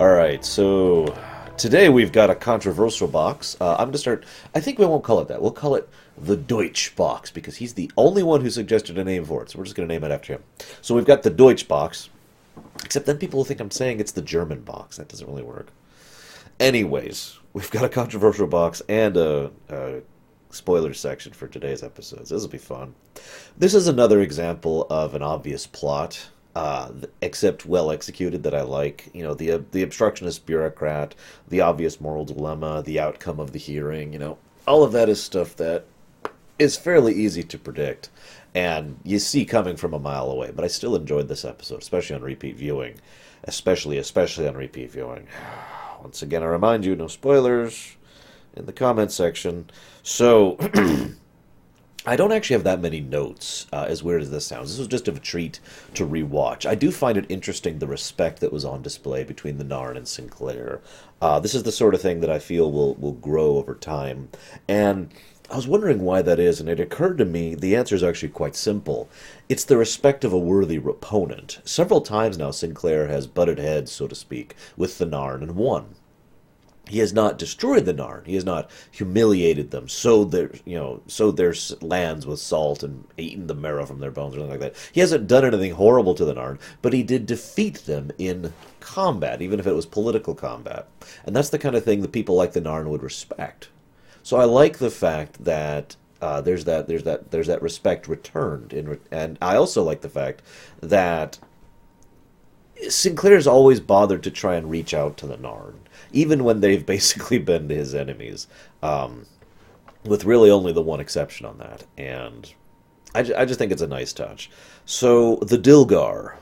All right, so today we've got a controversial box. Uh, I'm going to start. I think we won't call it that. We'll call it the Deutsch box because he's the only one who suggested a name for it. So we're just going to name it after him. So we've got the Deutsch box. Except then people will think I'm saying it's the German box. That doesn't really work. Anyways, we've got a controversial box and a, a spoiler section for today's episodes. This will be fun. This is another example of an obvious plot, uh, except well executed that I like. You know, the uh, the obstructionist bureaucrat, the obvious moral dilemma, the outcome of the hearing. You know, all of that is stuff that is fairly easy to predict and you see coming from a mile away. But I still enjoyed this episode, especially on repeat viewing, especially especially on repeat viewing. Once again, I remind you, no spoilers in the comment section. So. I don't actually have that many notes, uh, as weird as this sounds. This was just a treat to rewatch. I do find it interesting the respect that was on display between the Narn and Sinclair. Uh, this is the sort of thing that I feel will will grow over time, and I was wondering why that is, and it occurred to me the answer is actually quite simple. It's the respect of a worthy opponent. Several times now, Sinclair has butted heads, so to speak, with the Narn and won. He has not destroyed the Narn. He has not humiliated them, sowed their, you know, sowed their lands with salt and eaten the marrow from their bones or anything like that. He hasn't done anything horrible to the Narn, but he did defeat them in combat, even if it was political combat. And that's the kind of thing that people like the Narn would respect. So I like the fact that uh, there's that there's that there's that respect returned in, and I also like the fact that Sinclair's always bothered to try and reach out to the Narn, even when they've basically been his enemies, um, with really only the one exception on that. And I, I just think it's a nice touch. So the Dilgar.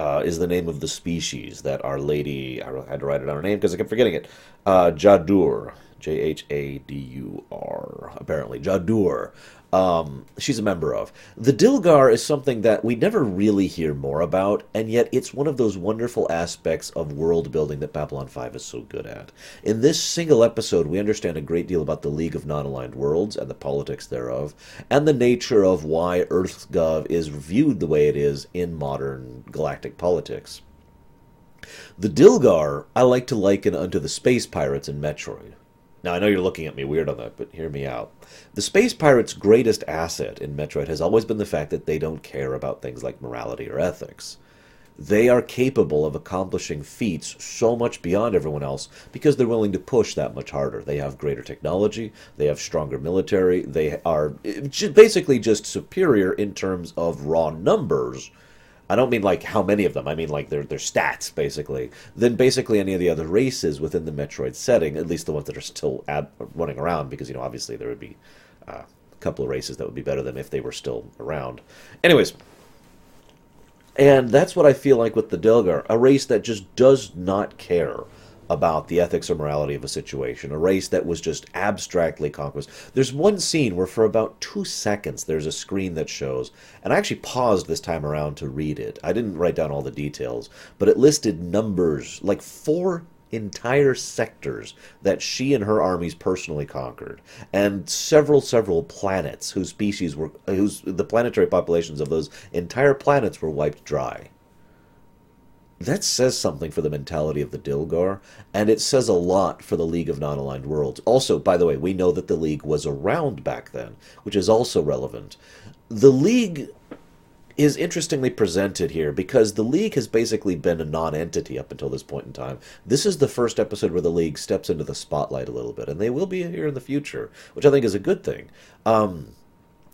Uh, is the name of the species that Our Lady, I had to write it down her name because I kept forgetting it, uh, Jha'dur, J H A D U R, apparently, Jha'dur. Um, she's a member of. The Dilgar is something that we never really hear more about, and yet it's one of those wonderful aspects of world building that Babylon 5 is so good at. In this single episode, we understand a great deal about the League of Non Aligned Worlds and the politics thereof, and the nature of why EarthGov is viewed the way it is in modern galactic politics. The Dilgar I like to liken unto the space pirates in Metroid. Now, I know you're looking at me weird on that, but hear me out. The Space Pirates' greatest asset in Metroid has always been the fact that they don't care about things like morality or ethics. They are capable of accomplishing feats so much beyond everyone else because they're willing to push that much harder. They have greater technology, they have stronger military, they are eh, basically just superior in terms of raw numbers I don't mean like how many of them. I mean like their their stats basically. Than basically any of the other races within the Metroid setting, at least the ones that are still ab- running around, because you know obviously there would be uh, a couple of races that would be better than if they were still around. Anyways, and that's what I feel like with the Dilgar, a race that just does not care about the ethics or morality of a situation, a race that was just abstractly conquest. There's one scene where for about two seconds there's a screen that shows, and I actually paused this time around to read it. I didn't write down all the details, but it listed numbers, like four entire sectors that she and her armies personally conquered, and several, several planets whose species were, whose the planetary populations of those entire planets were wiped dry that says something for the mentality of the Dilgar, and it says a lot for the League of Non Aligned Worlds. Also, by the way, we know that the League was around back then, which is also relevant. The League is interestingly presented here because the League has basically been a non entity up until this point in time. This is the first episode where the League steps into the spotlight a little bit, and they will be here in the future, which I think is a good thing. Um,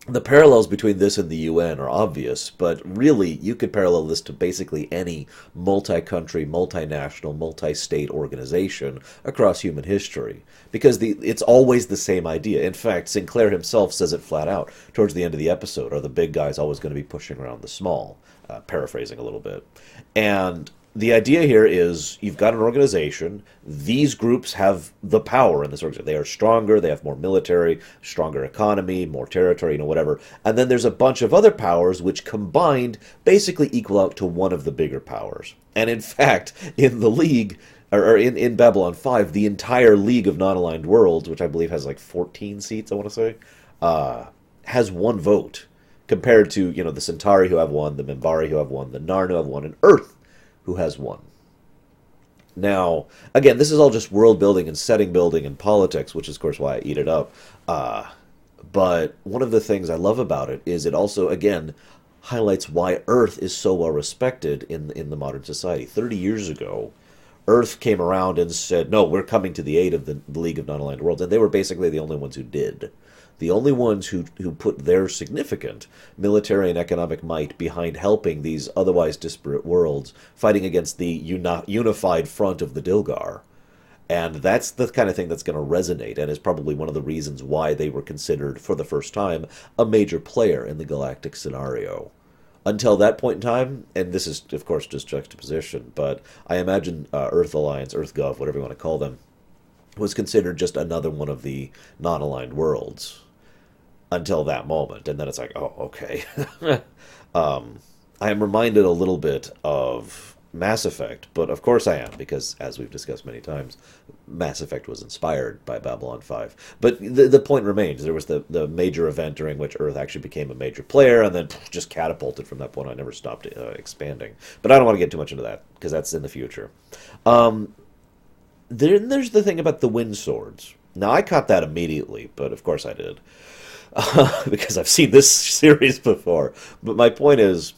the parallels between this and the UN are obvious, but really you could parallel this to basically any multi country, multinational, multi state organization across human history. Because the, it's always the same idea. In fact, Sinclair himself says it flat out towards the end of the episode are the big guys always going to be pushing around the small? Uh, paraphrasing a little bit. And the idea here is you've got an organization. These groups have the power in this organization. They are stronger. They have more military, stronger economy, more territory, you know, whatever. And then there's a bunch of other powers which combined basically equal out to one of the bigger powers. And in fact, in the League, or, in, in Babylon 5, the entire League of Non Aligned Worlds, which I believe has like 14 seats, I want to say, uh, has one vote compared to, you know, the Centauri who have one, the Minbari who have one, the Narn who have one, and Earth who has one. Now, again, this is all just world building and setting building and politics, which is, of course, why I eat it up. Uh, but one of the things I love about it is it also, again, highlights why Earth is so well respected in in the modern society. Thirty years ago, Earth came around and said, "No, we're coming to the aid of the, the League of Non-Aligned Worlds," and they were basically the only ones who did. The only ones who who put their significant military and economic might behind helping these otherwise disparate worlds fighting against the uni- unified front of the Dilgar. And that's the kind of thing that's going to resonate, and is probably one of the reasons why they were considered, for the first time, a major player in the galactic scenario. Until that point in time, and this is, of course, just juxtaposition, but I imagine uh, Earth Alliance, Earth Gov, whatever you want to call them, was considered just another one of the non aligned worlds until that moment. And then it's like, oh, okay. um, I am reminded a little bit of Mass Effect, but of course I am, because as we've discussed many times, Mass Effect was inspired by Babylon 5. But the, the point remains there was the, the major event during which Earth actually became a major player, and then just catapulted from that point. I never stopped uh, expanding. But I don't want to get too much into that, because that's in the future. Um, then there's the thing about the wind swords. Now, I caught that immediately, but of course I did. Uh, because I've seen this series before. But my point is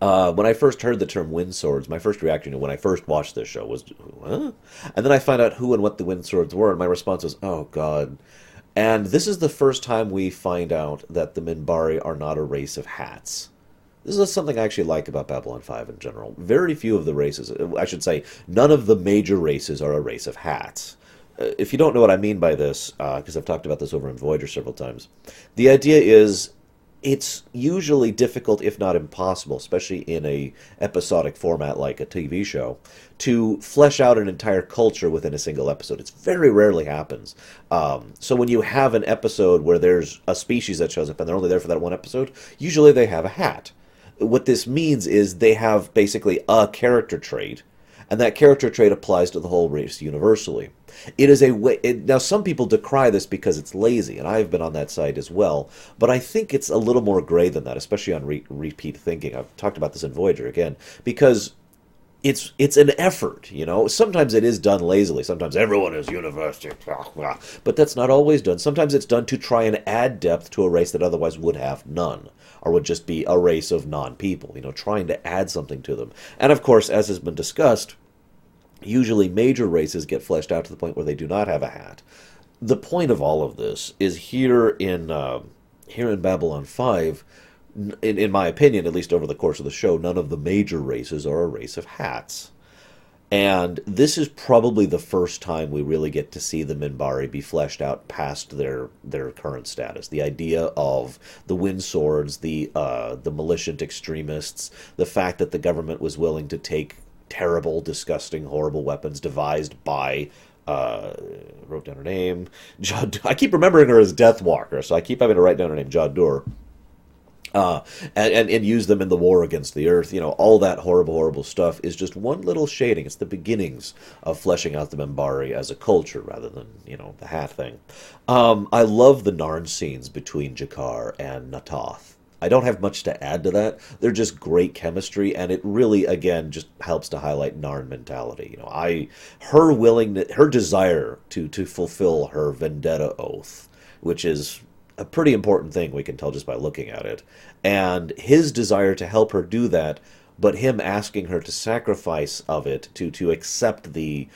uh, when I first heard the term wind swords, my first reaction when I first watched this show was, huh? And then I found out who and what the wind swords were, and my response was, oh, God. And this is the first time we find out that the Minbari are not a race of hats. This is something I actually like about Babylon 5 in general. Very few of the races, I should say, none of the major races are a race of hats. Uh, if you don't know what I mean by this, because uh, I've talked about this over in Voyager several times, the idea is it's usually difficult if not impossible especially in a episodic format like a tv show to flesh out an entire culture within a single episode. It's very rarely happens. Um, so when you have an episode where there's a species that shows up and they're only there for that one episode usually they have a hat. What this means is they have basically a character trait and that character trait applies to the whole race universally. It is a way. It, now, some people decry this because it's lazy, and I've been on that side as well. But I think it's a little more gray than that, especially on re- repeat thinking. I've talked about this in Voyager again because it's it's an effort, you know. Sometimes it is done lazily. Sometimes everyone is university, but that's not always done. Sometimes it's done to try and add depth to a race that otherwise would have none, or would just be a race of non-people. You know, trying to add something to them. And of course, as has been discussed, usually major races get fleshed out to the point where they do not have a hat. The point of all of this is here in uh, here in Babylon Five in, in my opinion, at least over the course of the show, none of the major races are a race of hats. And this is probably the first time we really get to see the Minbari be fleshed out past their their current status. The idea of the wind swords, the uh, the militant extremists, the fact that the government was willing to take terrible, disgusting, horrible weapons devised by uh, wrote down her name. I keep remembering her as Deathwalker, so I keep having to write down her name, Jha'dur uh, and, and, and use them in the war against the earth. You know, all that horrible, horrible stuff is just one little shading. It's the beginnings of fleshing out the Minbari as a culture rather than, you know, the hat thing. Um, I love the Narn scenes between G'Kar and Na'Toth. I don't have much to add to that. They're just great chemistry, and it really, again, just helps to highlight Narn mentality. You know, I her willingness, her desire to to fulfill her vendetta oath, which is a pretty important thing we can tell just by looking at it. And his desire to help her do that, but him asking her to sacrifice of it to to accept the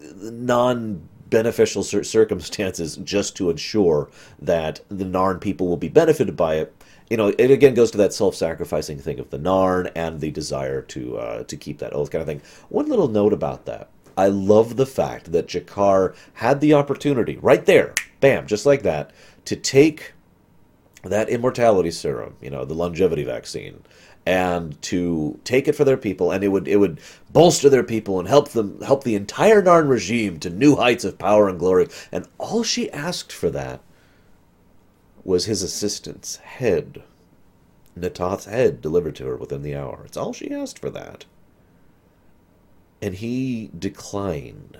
non beneficial circumstances just to ensure that the Narn people will be benefited by it. You know, it again goes to that self-sacrificing thing of the Narn and the desire to uh, to keep that oath kind of thing. One little note about that. I love the fact that G'Kar had the opportunity right there, bam, just like that, to take that immortality serum, you know, the longevity vaccine, and to take it for their people, and it would it would bolster their people and help them help the entire Narn regime to new heights of power and glory. And all she asked for that was his assistant's head, Na'Toth's head, delivered to her within the hour. It's all she asked for that, and he declined.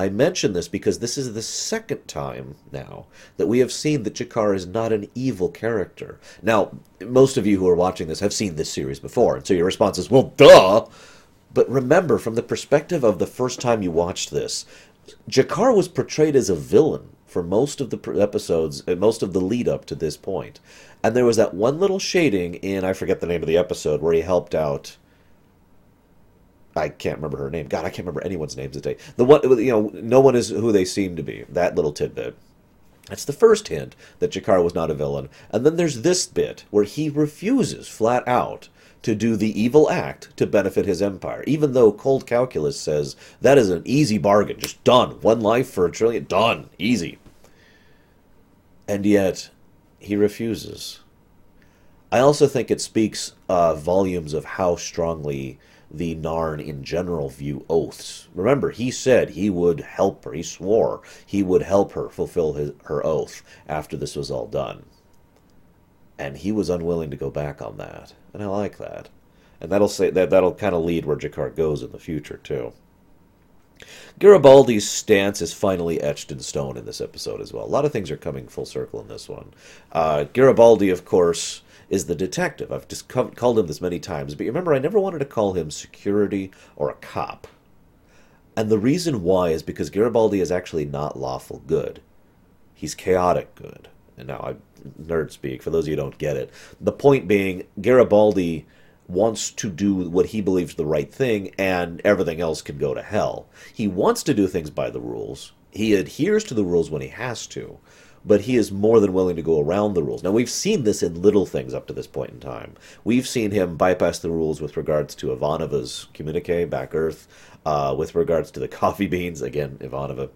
I mention this because this is the second time now that we have seen that G'Kar is not an evil character. Now, most of you who are watching this have seen this series before, and so your response is, well, duh! But remember, from the perspective of the first time you watched this, G'Kar was portrayed as a villain for most of the episodes, uh, most of the lead up to this point. And there was that one little shading in, I forget the name of the episode, where he helped out. I can't remember her name. God, I can't remember anyone's names today. The one, you know, no one is who they seem to be. That little tidbit. That's the first hint that G'Kar was not a villain. And then there's this bit where he refuses flat out to do the evil act to benefit his empire, even though cold calculus says that is an easy bargain. Just done. One life for a trillion. Done. Easy. And yet, he refuses. I also think it speaks uh, volumes of how strongly the Narn in general view oaths. Remember, he said he would help her. He swore he would help her fulfill his, her oath after this was all done. And he was unwilling to go back on that. And I like that. And that'll say that that'll kind of lead where G'Kar goes in the future too. Garibaldi's stance is finally etched in stone in this episode as well. A lot of things are coming full circle in this one. Uh, Garibaldi, of course, is the detective. I've just called him this many times, but you remember, I never wanted to call him security or a cop. And the reason why is because Garibaldi is actually not lawful good. He's chaotic good. And now I nerd speak for those of you who don't get it. The point being, Garibaldi wants to do what he believes the right thing, and everything else can go to hell. He wants to do things by the rules. He adheres to the rules when he has to, but he is more than willing to go around the rules. Now, we've seen this in little things up to this point in time. We've seen him bypass the rules with regards to Ivanova's communique, back Earth, uh, with regards to the coffee beans, again, Ivanova.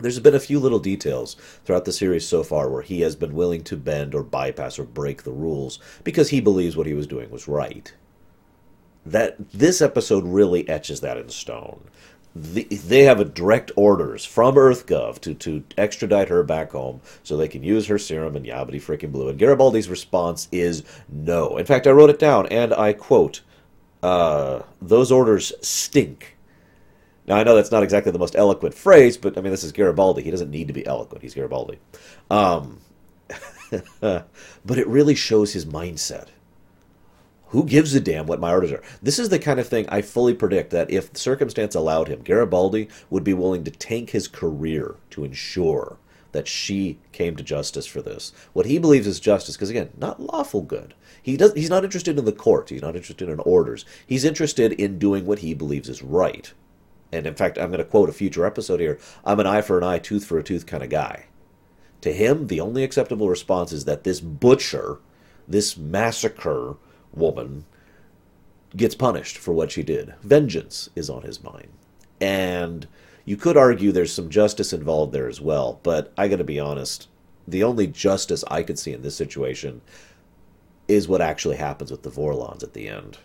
There's been a few little details throughout the series so far where he has been willing to bend or bypass or break the rules because he believes what he was doing was right. That this episode really etches that in stone the, they have a direct orders from EarthGov to, to extradite her back home so they can use her serum and yabbity freaking blue. And Garibaldi's response is no. In fact, I wrote it down and I quote, uh, "Those orders stink." Now I know that's not exactly the most eloquent phrase, but I mean this is Garibaldi. He doesn't need to be eloquent. He's Garibaldi. Um, but it really shows his mindset who gives a damn what my orders are? This is the kind of thing I fully predict that if circumstance allowed him, Garibaldi would be willing to tank his career to ensure that she came to justice for this. What he believes is justice, because again, not lawful good. He does. He's not interested in the court. He's not interested in orders. He's interested in doing what he believes is right. And in fact, I'm going to quote a future episode here. I'm an eye for an eye, tooth for a tooth kind of guy. To him, the only acceptable response is that this butcher, this massacre, woman gets punished for what she did. Vengeance is on his mind. And you could argue there's some justice involved there as well, but I gotta be honest, the only justice I could see in this situation is what actually happens with the Vorlons at the end.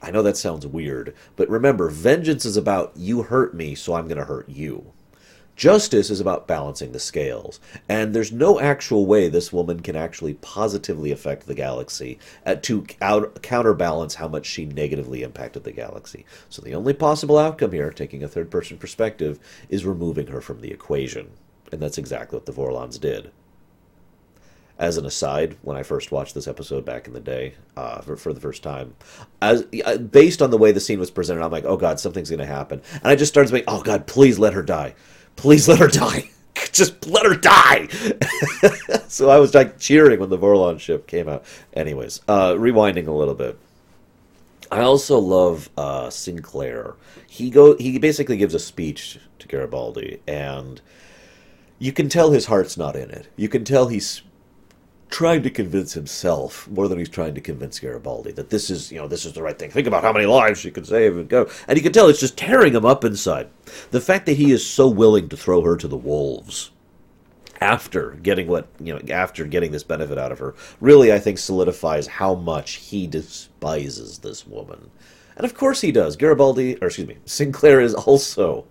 I know that sounds weird, but remember, vengeance is about you hurt me, so I'm gonna hurt you. Justice is about balancing the scales, and there's no actual way this woman can actually positively affect the galaxy to counterbalance how much she negatively impacted the galaxy. So the only possible outcome here, taking a third person perspective, is removing her from the equation. And that's exactly what the Vorlons did. As an aside, when I first watched this episode back in the day uh, for, for, the first time, as uh, based on the way the scene was presented, I'm like, oh god, something's going to happen, and I just started to oh god, please let her die please let her die. Just let her die. so I was like cheering when the Vorlon ship came out. Anyways, uh, rewinding a little bit. I also love uh, Sinclair. He go he basically gives a speech to Garibaldi, and you can tell his heart's not in it. You can tell he's trying to convince himself more than he's trying to convince Garibaldi that this is, you know, this is the right thing. Think about how many lives you could save and go. And you can tell it's just tearing him up inside. The fact that he is so willing to throw her to the wolves after getting what, you know, after getting this benefit out of her, really, I think, solidifies how much he despises this woman. And of course he does. Garibaldi, or excuse me, Sinclair is also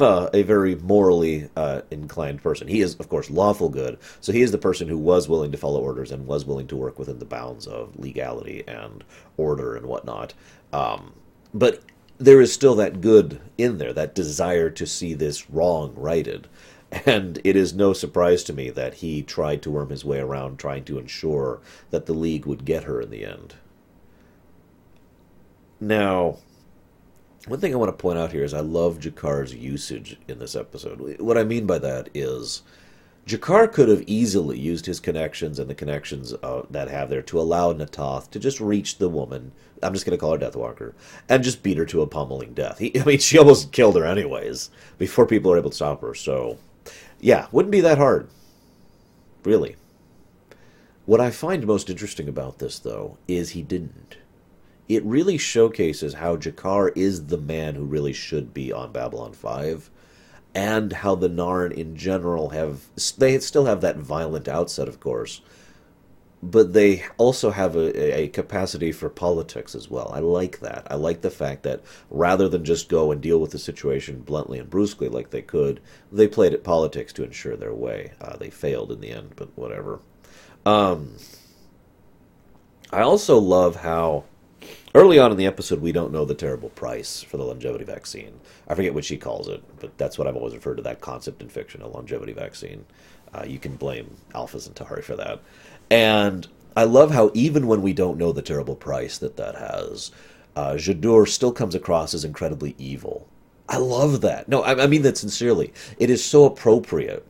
uh, a very morally uh, inclined person. He is, of course, lawful good. So he is the person who was willing to follow orders and was willing to work within the bounds of legality and order and whatnot. Um, but there is still that good in there, that desire to see this wrong righted. And it is no surprise to me that he tried to worm his way around trying to ensure that the League would get her in the end. Now, one thing I want to point out here is I love G'Kar's usage in this episode. What I mean by that is G'Kar could have easily used his connections and the connections uh, that have there to allow Na'Toth to just reach the woman. I'm just going to call her Deathwalker and just beat her to a pummeling death. He, I mean, she almost killed her anyways before people were able to stop her. So, yeah, wouldn't be that hard, really. What I find most interesting about this, though, is he didn't it really showcases how G'Kar is the man who really should be on Babylon 5 and how the Narn in general have they still have that violent outset of course but they also have a, a capacity for politics as well. I like that. I like the fact that rather than just go and deal with the situation bluntly and brusquely like they could, they played at politics to ensure their way. Uh, they failed in the end, but whatever. Um, I also love how Early on in the episode, we don't know the terrible price for the longevity vaccine. I forget what she calls it, but that's what I've always referred to that concept in fiction, a longevity vaccine. Uh, you can blame Alpha Centauri for that. And I love how even when we don't know the terrible price that that has, uh, Jidoor still comes across as incredibly evil. I love that. No, I, I mean that sincerely. It is so appropriate.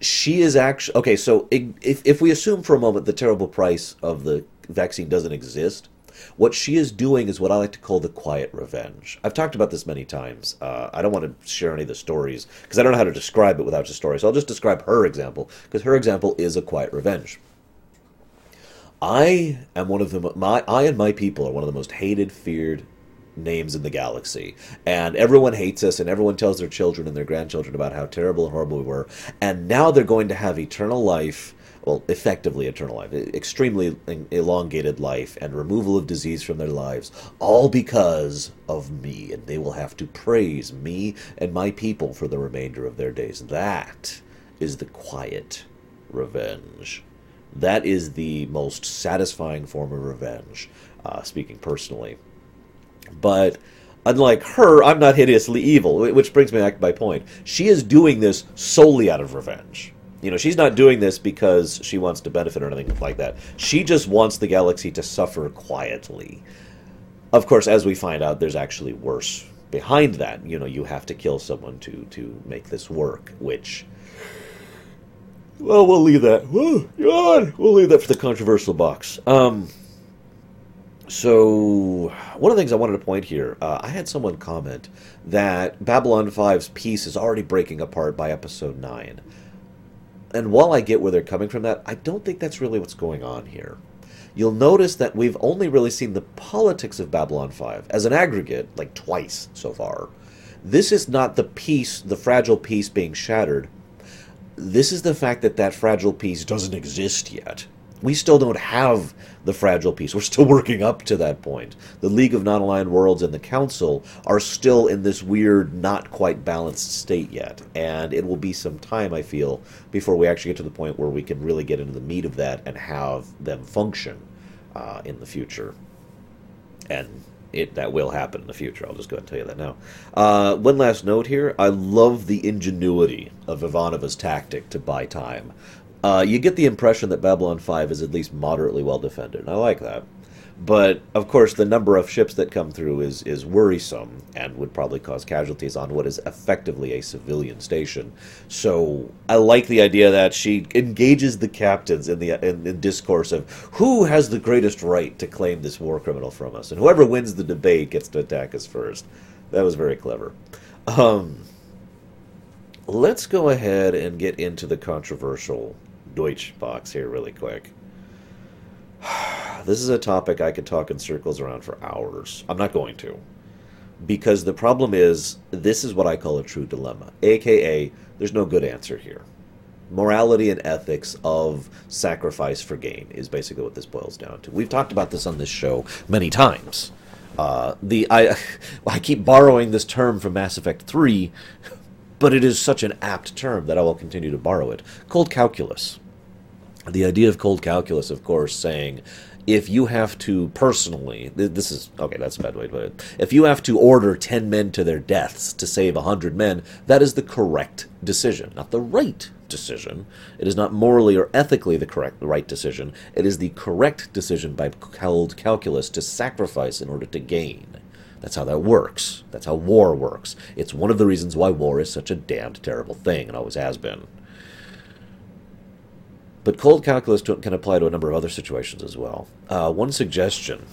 She is actually okay. So if if we assume for a moment the terrible price of the vaccine doesn't exist, what she is doing is what I like to call the quiet revenge. I've talked about this many times. Uh, I don't want to share any of the stories because I don't know how to describe it without the story. So I'll just describe her example because her example is a quiet revenge. I am one of the my I and my people are one of the most hated, feared names in the galaxy. And everyone hates us, and everyone tells their children and their grandchildren about how terrible and horrible we were. And now they're going to have eternal life well, effectively eternal life, extremely elongated life, and removal of disease from their lives, all because of me. And they will have to praise me and my people for the remainder of their days. That is the quiet revenge. That is the most satisfying form of revenge, uh, speaking personally. But unlike her, I'm not hideously evil, which brings me back to my point. She is doing this solely out of revenge. You know, she's not doing this because she wants to benefit or anything like that. She just wants the galaxy to suffer quietly. Of course, as we find out, there's actually worse behind that. You know, you have to kill someone to to make this work, which well, we'll leave that. Oh, God, we'll leave that for the controversial box. Um, so, one of the things I wanted to point here, uh, I had someone comment that Babylon 5's peace is already breaking apart by episode 9 and while I get where they're coming from that, I don't think that's really what's going on here. You'll notice that we've only really seen the politics of Babylon 5 as an aggregate, like twice so far. This is not the peace, the fragile peace being shattered. This is the fact that that fragile peace doesn't exist yet we still don't have the fragile peace. We're still working up to that point. The League of Non-Aligned Worlds and the Council are still in this weird, not quite balanced state yet, and it will be some time, I feel, before we actually get to the point where we can really get into the meat of that and have them function uh, in the future. And it that will happen in the future. I'll just go ahead and tell you that now. Uh, one last note here: I love the ingenuity of Ivanova's tactic to buy time. Uh, you get the impression that Babylon 5 is at least moderately well defended, and I like that. But of course, the number of ships that come through is is worrisome and would probably cause casualties on what is effectively a civilian station. So I like the idea that she engages the captains in the in, in discourse of who has the greatest right to claim this war criminal from us, and whoever wins the debate gets to attack us first. That was very clever. Um, let's go ahead and get into the controversial Deutsch box here really quick. This is a topic I could talk in circles around for hours. I'm not going to. Because the problem is, this is what I call a true dilemma. AKA, there's no good answer here. Morality and ethics of sacrifice for gain is basically what this boils down to. We've talked about this on this show many times. Uh, the I I keep borrowing this term from Mass Effect 3, but it is such an apt term that I will continue to borrow it. Cold calculus the idea of cold calculus, of course, saying if you have to personally, this is okay, that's a bad way to put it. If you have to order 10 men to their deaths to save 100 men, that is the correct decision, not the right decision. It is not morally or ethically the correct, the right decision. It is the correct decision by cold calculus to sacrifice in order to gain. That's how that works. That's how war works. It's one of the reasons why war is such a damned terrible thing and always has been. But cold calculus can apply to a number of other situations as well. Uh, one suggestion,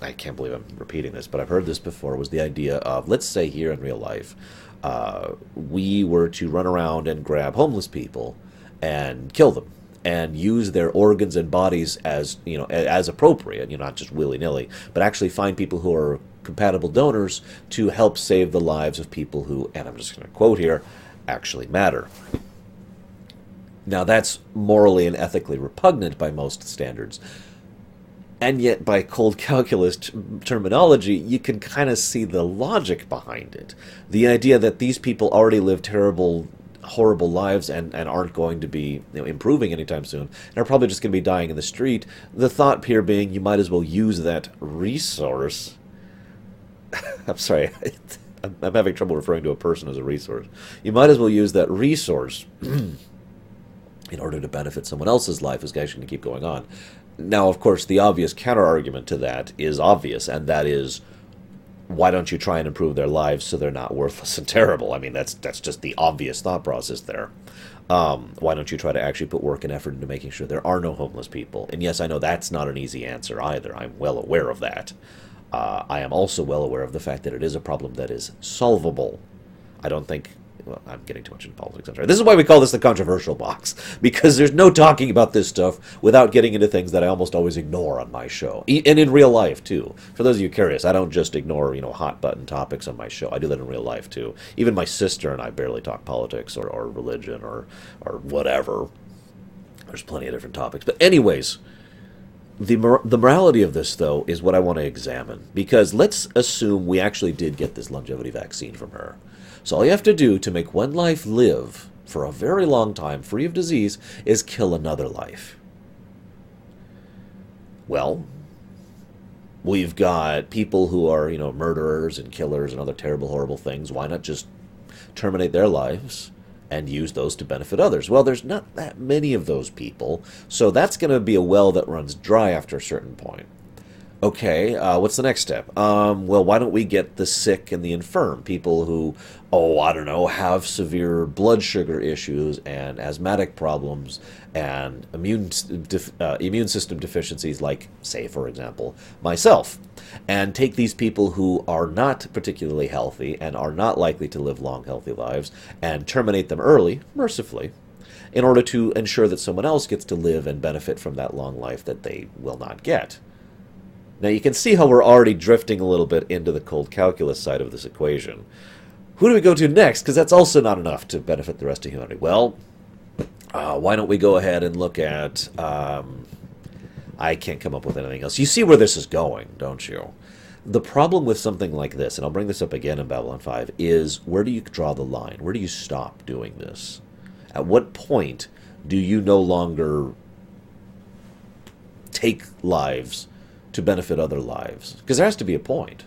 I can't believe I'm repeating this, but I've heard this before, was the idea of let's say here in real life, uh, we were to run around and grab homeless people and kill them and use their organs and bodies as you know as appropriate you know not just willy-nilly but actually find people who are compatible donors to help save the lives of people who and i'm just going to quote here actually matter now that's morally and ethically repugnant by most standards. And yet by cold calculus t- terminology you can kind of see the logic behind it. The idea that these people already live terrible horrible lives and, and aren't going to be you know, improving anytime soon and are probably just going to be dying in the street the thought here being you might as well use that resource i'm sorry I'm, I'm having trouble referring to a person as a resource. You might as well use that resource in order to benefit someone else's life is actually going to keep going on now, of course, the obvious counter argument to that is obvious, and that is why don't you try and improve their lives so they're not worthless and terrible? I mean, that's that's just the obvious thought process there. Um, why don't you try to actually put work and effort into making sure there are no homeless people? And yes, I know that's not an easy answer either. I'm well aware of that. Uh, I am also well aware of the fact that it is a problem that is solvable. I don't think well, I'm getting too much into politics. I'm sorry. This is why we call this the controversial box because there's no talking about this stuff without getting into things that I almost always ignore on my show, and in real life too. For those of you curious, I don't just ignore you know hot button topics on my show. I do that in real life too. Even my sister and I barely talk politics or, or religion or or whatever. There's plenty of different topics, but anyways. The, mor- the morality of this, though, is what I want to examine. Because let's assume we actually did get this longevity vaccine from her. So all you have to do to make one life live for a very long time, free of disease, is kill another life. Well, we've got people who are, you know, murderers and killers and other terrible, horrible things. Why not just terminate their lives and use those to benefit others? Well, there's not that many of those people, so that's going to be a well that runs dry after a certain point. Okay, uh, what's the next step? Um, well, why don't we get the sick and the infirm, people who, oh, I don't know, have severe blood sugar issues and asthmatic problems and immune uh, immune system deficiencies, like, say, for example, myself, and take these people who are not particularly healthy and are not likely to live long, healthy lives and terminate them early, mercifully, in order to ensure that someone else gets to live and benefit from that long life that they will not get. Now you can see how we're already drifting a little bit into the cold calculus side of this equation. Who do we go to next? Because that's also not enough to benefit the rest of humanity. Well, uh, why don't we go ahead and look at. Um, I can't come up with anything else. You see where this is going, don't you? The problem with something like this, and I'll bring this up again in Babylon 5, is where do you draw the line? Where do you stop doing this? At what point do you no longer take lives to benefit other lives. Because there has to be a point.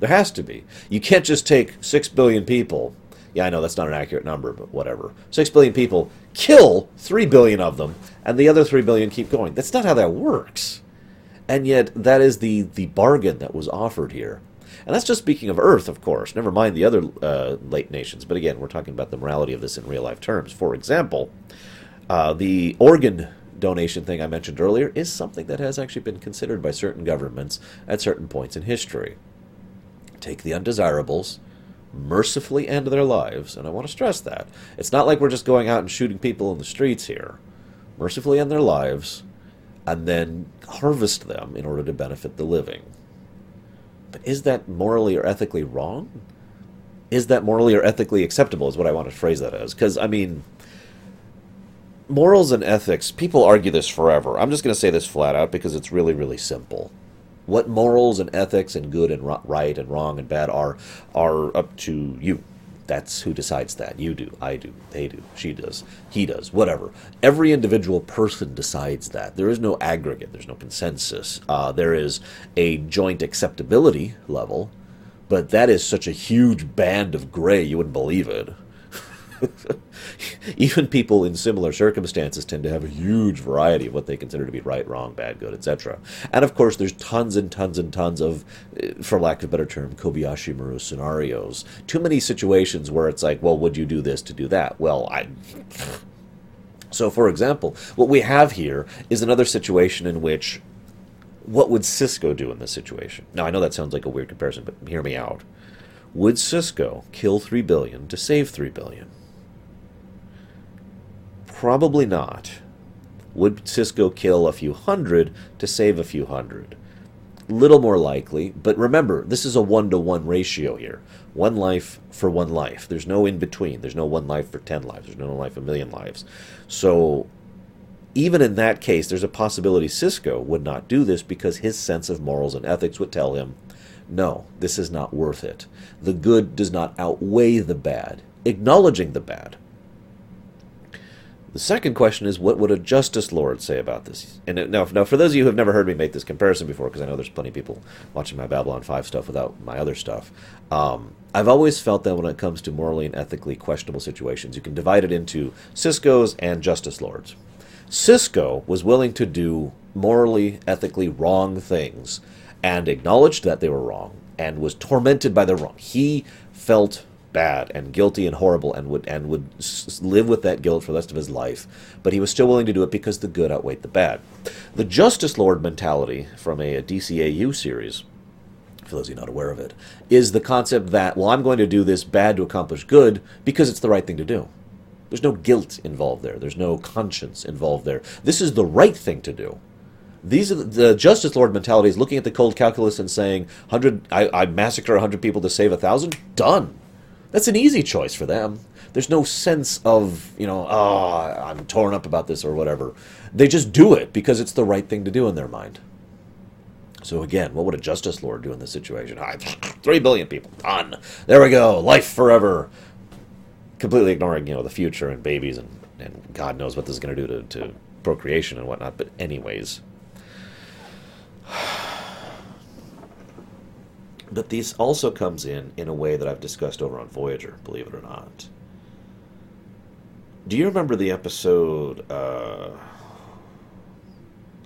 There has to be. You can't just take 6 billion people. Yeah, I know that's not an accurate number, but whatever. 6 billion people, kill 3 billion of them, and the other 3 billion keep going. That's not how that works. And yet, that is the, the bargain that was offered here. And that's just speaking of Earth, of course. Never mind the other uh, late nations. But again, we're talking about the morality of this in real life terms. For example, uh, the organ donation thing I mentioned earlier is something that has actually been considered by certain governments at certain points in history. Take the undesirables, mercifully end their lives, and I want to stress that. It's not like we're just going out and shooting people in the streets here. Mercifully end their lives, and then harvest them in order to benefit the living. But is that morally or ethically wrong? Is that morally or ethically acceptable, is what I want to phrase that as. Because, I mean, morals and ethics, people argue this forever. I'm just going to say this flat out because it's really, really simple. What morals and ethics and good and right and wrong and bad are are up to you. That's who decides that. You do, I do, they do, she does, he does, whatever. Every individual person decides that. There is no aggregate, there's no consensus. Uh, there is a joint acceptability level, but that is such a huge band of gray, you wouldn't believe it. Even people in similar circumstances tend to have a huge variety of what they consider to be right, wrong, bad, good, etc. And of course, there's tons and tons and tons of, eh, for lack of a better term, Kobayashi Maru scenarios. Too many situations where it's like, well, would you do this to do that? Well, I. So, for example, what we have here is another situation in which what would Sisko do in this situation? Now, I know that sounds like a weird comparison, but hear me out. Would Sisko kill 3 billion to save 3 billion? Probably not. Would Sisko kill a few hundred to save a few hundred? Little more likely, but remember, this is a one to one ratio here. One life for one life. There's no in between. There's no one life for ten lives. There's no life for a million lives. So even in that case, there's a possibility Sisko would not do this because his sense of morals and ethics would tell him, no, this is not worth it. The good does not outweigh the bad, acknowledging the bad. The second question is, what would a Justice Lord say about this? And now, now, for those of you who have never heard me make this comparison before, because I know there's plenty of people watching my Babylon 5 stuff without my other stuff, um, I've always felt that when it comes to morally and ethically questionable situations, you can divide it into Sisko's and Justice Lords. Sisko was willing to do morally, ethically wrong things and acknowledged that they were wrong and was tormented by the wrong. He felt bad and guilty and horrible and would and would live with that guilt for the rest of his life, but he was still willing to do it because the good outweighed the bad. The Justice Lord mentality from a, a DCAU series for those of you not aware of it, is the concept that, well, I'm going to do this bad to accomplish good because it's the right thing to do. There's no guilt involved there. There's no conscience involved there. This is the right thing to do. These are the, the Justice Lord mentality is looking at the cold calculus and saying, "100, I, I massacre 100 people to save a thousand. Done. That's an easy choice for them. There's no sense of, you know, oh, I'm torn up about this or whatever. They just do it because it's the right thing to do in their mind. So again, what would a Justice Lord do in this situation? Three billion people, done. There we go, life forever completely ignoring you know the future and babies and, and God knows what this is going to do to procreation and whatnot. But anyways, but this also comes in in a way that I've discussed over on Voyager, believe it or not. Do you remember the episode? Uh,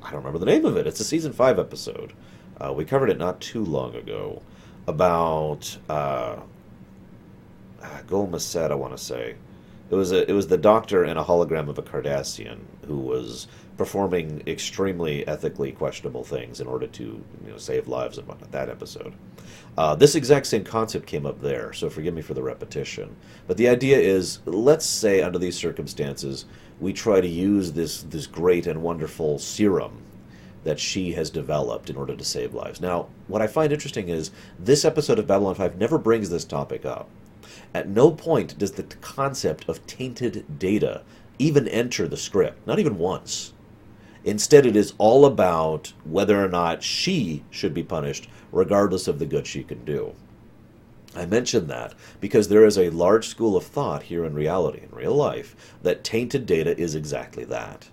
I don't remember the name of it. It's a season five episode. Uh, we covered it not too long ago about uh, Gul said, I want to say. It was a, it was the doctor and a hologram of a Cardassian who was performing extremely ethically questionable things in order to you know save lives whatnot. That episode. Uh, this exact same concept came up there, so forgive me for the repetition. But the idea is, let's say under these circumstances, we try to use this this great and wonderful serum that she has developed in order to save lives. Now, what I find interesting is this episode of Babylon 5 never brings this topic up. At no point does the concept of tainted data even enter the script, not even once. Instead, it is all about whether or not she should be punished, regardless of the good she can do. I mention that because there is a large school of thought here in reality, in real life, that tainted data is exactly that.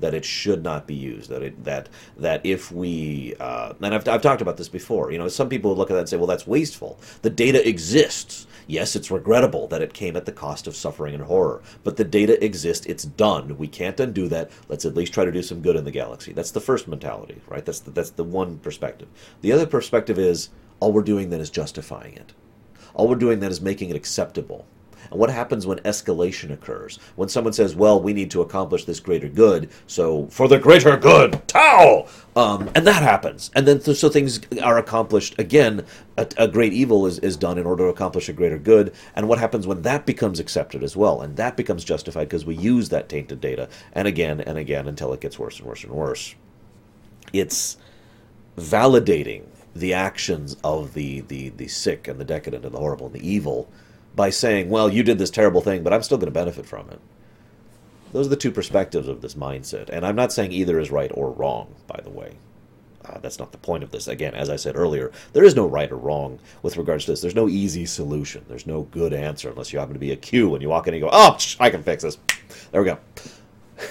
That it should not be used. That it, that that if we uh, and I've, I've talked about this before. You know, some people look at that and say, "Well, that's wasteful." The data exists. Yes, it's regrettable that it came at the cost of suffering and horror, but the data exists. It's done. We can't undo that. Let's at least try to do some good in the galaxy. That's the first mentality, right? That's the, that's the one perspective. The other perspective is all we're doing then is justifying it. All we're doing then is making it acceptable. And what happens when escalation occurs? When someone says, well, we need to accomplish this greater good, so for the greater good, Tau! Um, and that happens. And then th- so things are accomplished. Again, a, a, great evil is, is done in order to accomplish a greater good. And what happens when that becomes accepted as well? And that becomes justified because we use that tainted data and again and again until it gets worse and worse and worse. It's validating the actions of the, the, the sick and the decadent and the horrible and the evil by saying, well, you did this terrible thing, but I'm still going to benefit from it. Those are the two perspectives of this mindset. And I'm not saying either is right or wrong, by the way. Uh, that's not the point of this. Again, as I said earlier, there is no right or wrong with regards to this. There's no easy solution. There's no good answer unless you happen to be a Q and you walk in and you go, oh, I can fix this. There we go.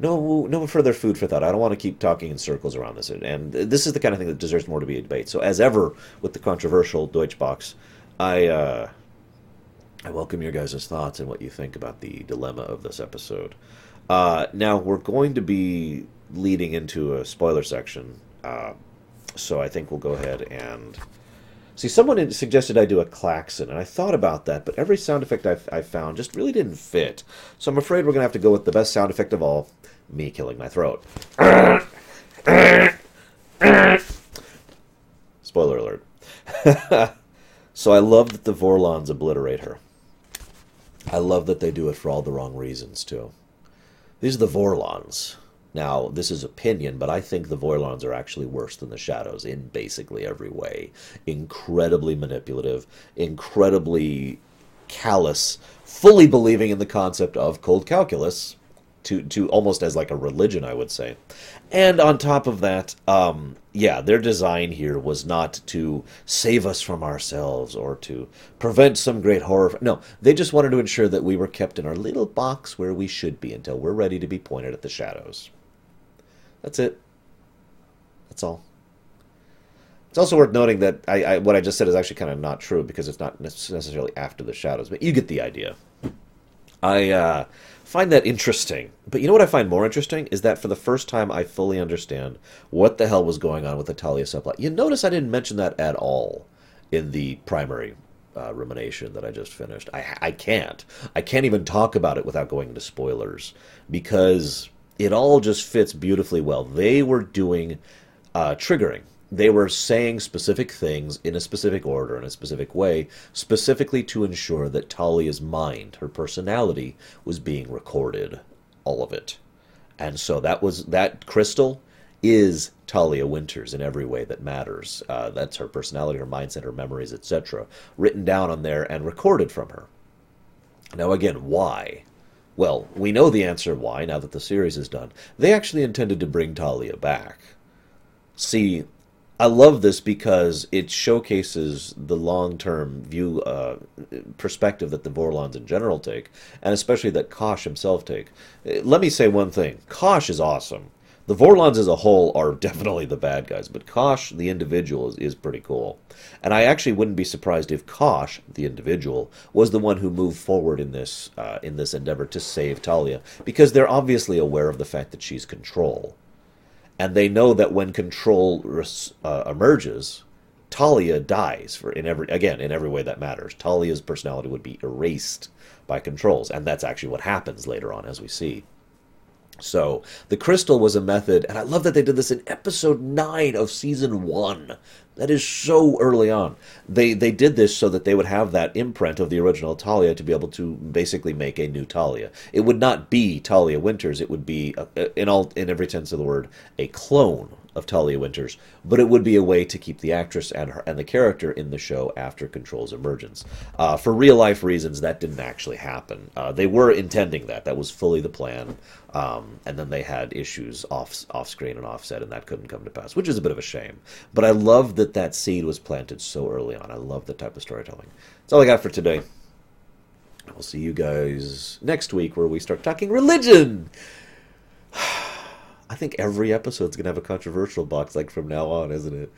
No, no further food for thought. I don't want to keep talking in circles around this. And this is the kind of thing that deserves more to be a debate. So, as ever with the controversial Deutschbox, I uh, I welcome your guys' thoughts and what you think about the dilemma of this episode. Uh, now, we're going to be leading into a spoiler section, uh, so I think we'll go ahead and. See, someone suggested I do a klaxon, and I thought about that, but every sound effect i found just really didn't fit. So I'm afraid we're going to have to go with the best sound effect of all me killing my throat. Spoiler alert. so I love that the Vorlons obliterate her. I love that they do it for all the wrong reasons, too. These are the Vorlons. Now, this is opinion, but I think the Vorlons are actually worse than the Shadows in basically every way. Incredibly manipulative, incredibly callous, fully believing in the concept of cold calculus, to to almost as like a religion, I would say. And on top of that, um, yeah, their design here was not to save us from ourselves or to prevent some great horror. No, they just wanted to ensure that we were kept in our little box where we should be until we're ready to be pointed at the shadows. That's it. That's all. It's also worth noting that I, I, what I just said is actually kind of not true because it's not necessarily after the shadows, but you get the idea. I uh, find that interesting. But you know what I find more interesting is that for the first time I fully understand what the hell was going on with the Talia subplot. You notice I didn't mention that at all in the primary uh, rumination that I just finished. I, I can't. I can't even talk about it without going into spoilers because it all just fits beautifully well. They were doing uh, triggering they were saying specific things in a specific order, in a specific way, specifically to ensure that Talia's mind, her personality, was being recorded. All of it. And so that was that crystal is Talia Winters in every way that matters. Uh, that's her personality, her mindset, her memories, etc., written down on there and recorded from her. Now, again, why? Well, we know the answer why now that the series is done. They actually intended to bring Talia back. See, I love this because it showcases the long-term view uh, perspective that the Vorlons in general take, and especially that Kosh himself take. Let me say one thing: Kosh is awesome. The Vorlons as a whole are definitely the bad guys, but Kosh, the individual, is, is pretty cool. And I actually wouldn't be surprised if Kosh, the individual, was the one who moved forward in this uh, in this endeavor to save Talia, because they're obviously aware of the fact that she's control and they know that when control uh, emerges, Talia dies for in every again in every way that matters. Talia's personality would be erased by controls, and that's actually what happens later on, as we see. So the crystal was a method, and I love that they did this in episode nine of season one. That is so early on. They they did this so that they would have that imprint of the original Talia to be able to basically make a new Talia. It would not be Talia Winters. It would be, a, in all in every sense of the word, a clone of Talia Winters, but it would be a way to keep the actress and her and the character in the show after Control's emergence. Uh, for real life reasons, that didn't actually happen. Uh, they were intending that; that was fully the plan, um, and then they had issues off off screen and offset, and that couldn't come to pass, which is a bit of a shame. But I love that that seed was planted so early on. I love that type of storytelling. That's all I got for today. We'll see you guys next week where we start talking religion. I think every episode's gonna have a controversial box like from now on, isn't it?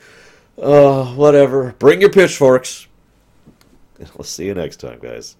Oh, whatever. Bring your pitchforks. We'll see you next time, guys.